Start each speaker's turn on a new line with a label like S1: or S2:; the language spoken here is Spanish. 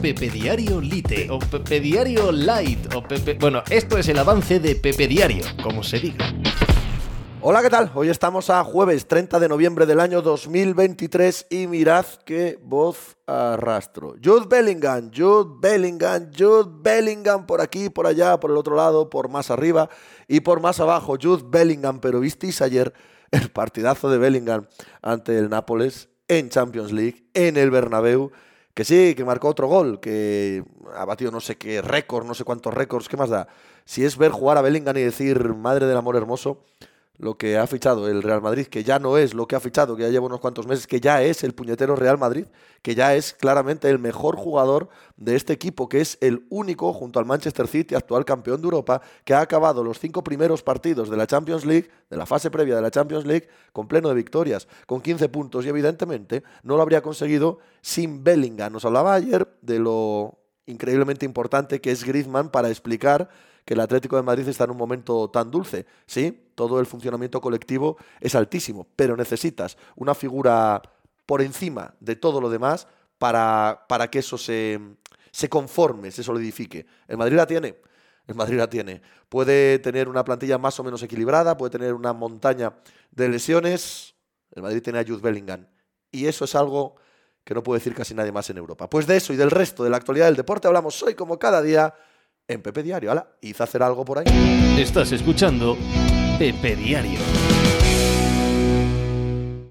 S1: Pepe Diario Lite o Pepe Diario Light o Pepe... Bueno, esto es el avance de Pepe Diario, como se diga.
S2: Hola, ¿qué tal? Hoy estamos a jueves 30 de noviembre del año 2023 y mirad qué voz arrastro. Jude Bellingham, Jude Bellingham, Jude Bellingham por aquí, por allá, por el otro lado, por más arriba y por más abajo. Jude Bellingham, pero visteis ayer el partidazo de Bellingham ante el Nápoles en Champions League, en el Bernabéu. Que sí, que marcó otro gol, que ha batido no sé qué récord, no sé cuántos récords, ¿qué más da? Si es ver jugar a Bellingham y decir, madre del amor hermoso, lo que ha fichado el Real Madrid, que ya no es lo que ha fichado, que ya lleva unos cuantos meses, que ya es el puñetero Real Madrid, que ya es claramente el mejor jugador de este equipo, que es el único, junto al Manchester City, actual campeón de Europa, que ha acabado los cinco primeros partidos de la Champions League, de la fase previa de la Champions League, con pleno de victorias, con 15 puntos, y evidentemente no lo habría conseguido sin Bellingham. Nos hablaba ayer de lo increíblemente importante que es Griezmann para explicar que el Atlético de Madrid está en un momento tan dulce. Sí, todo el funcionamiento colectivo es altísimo, pero necesitas una figura por encima de todo lo demás para, para que eso se, se conforme, se solidifique. El Madrid la tiene. El Madrid la tiene. Puede tener una plantilla más o menos equilibrada, puede tener una montaña de lesiones. El Madrid tiene a Jude Bellingham. Y eso es algo que no puede decir casi nadie más en Europa. Pues de eso y del resto de la actualidad del deporte hablamos hoy como cada día en Pepe Diario. Hala, hice hacer algo por ahí.
S1: Estás escuchando Pepe Diario.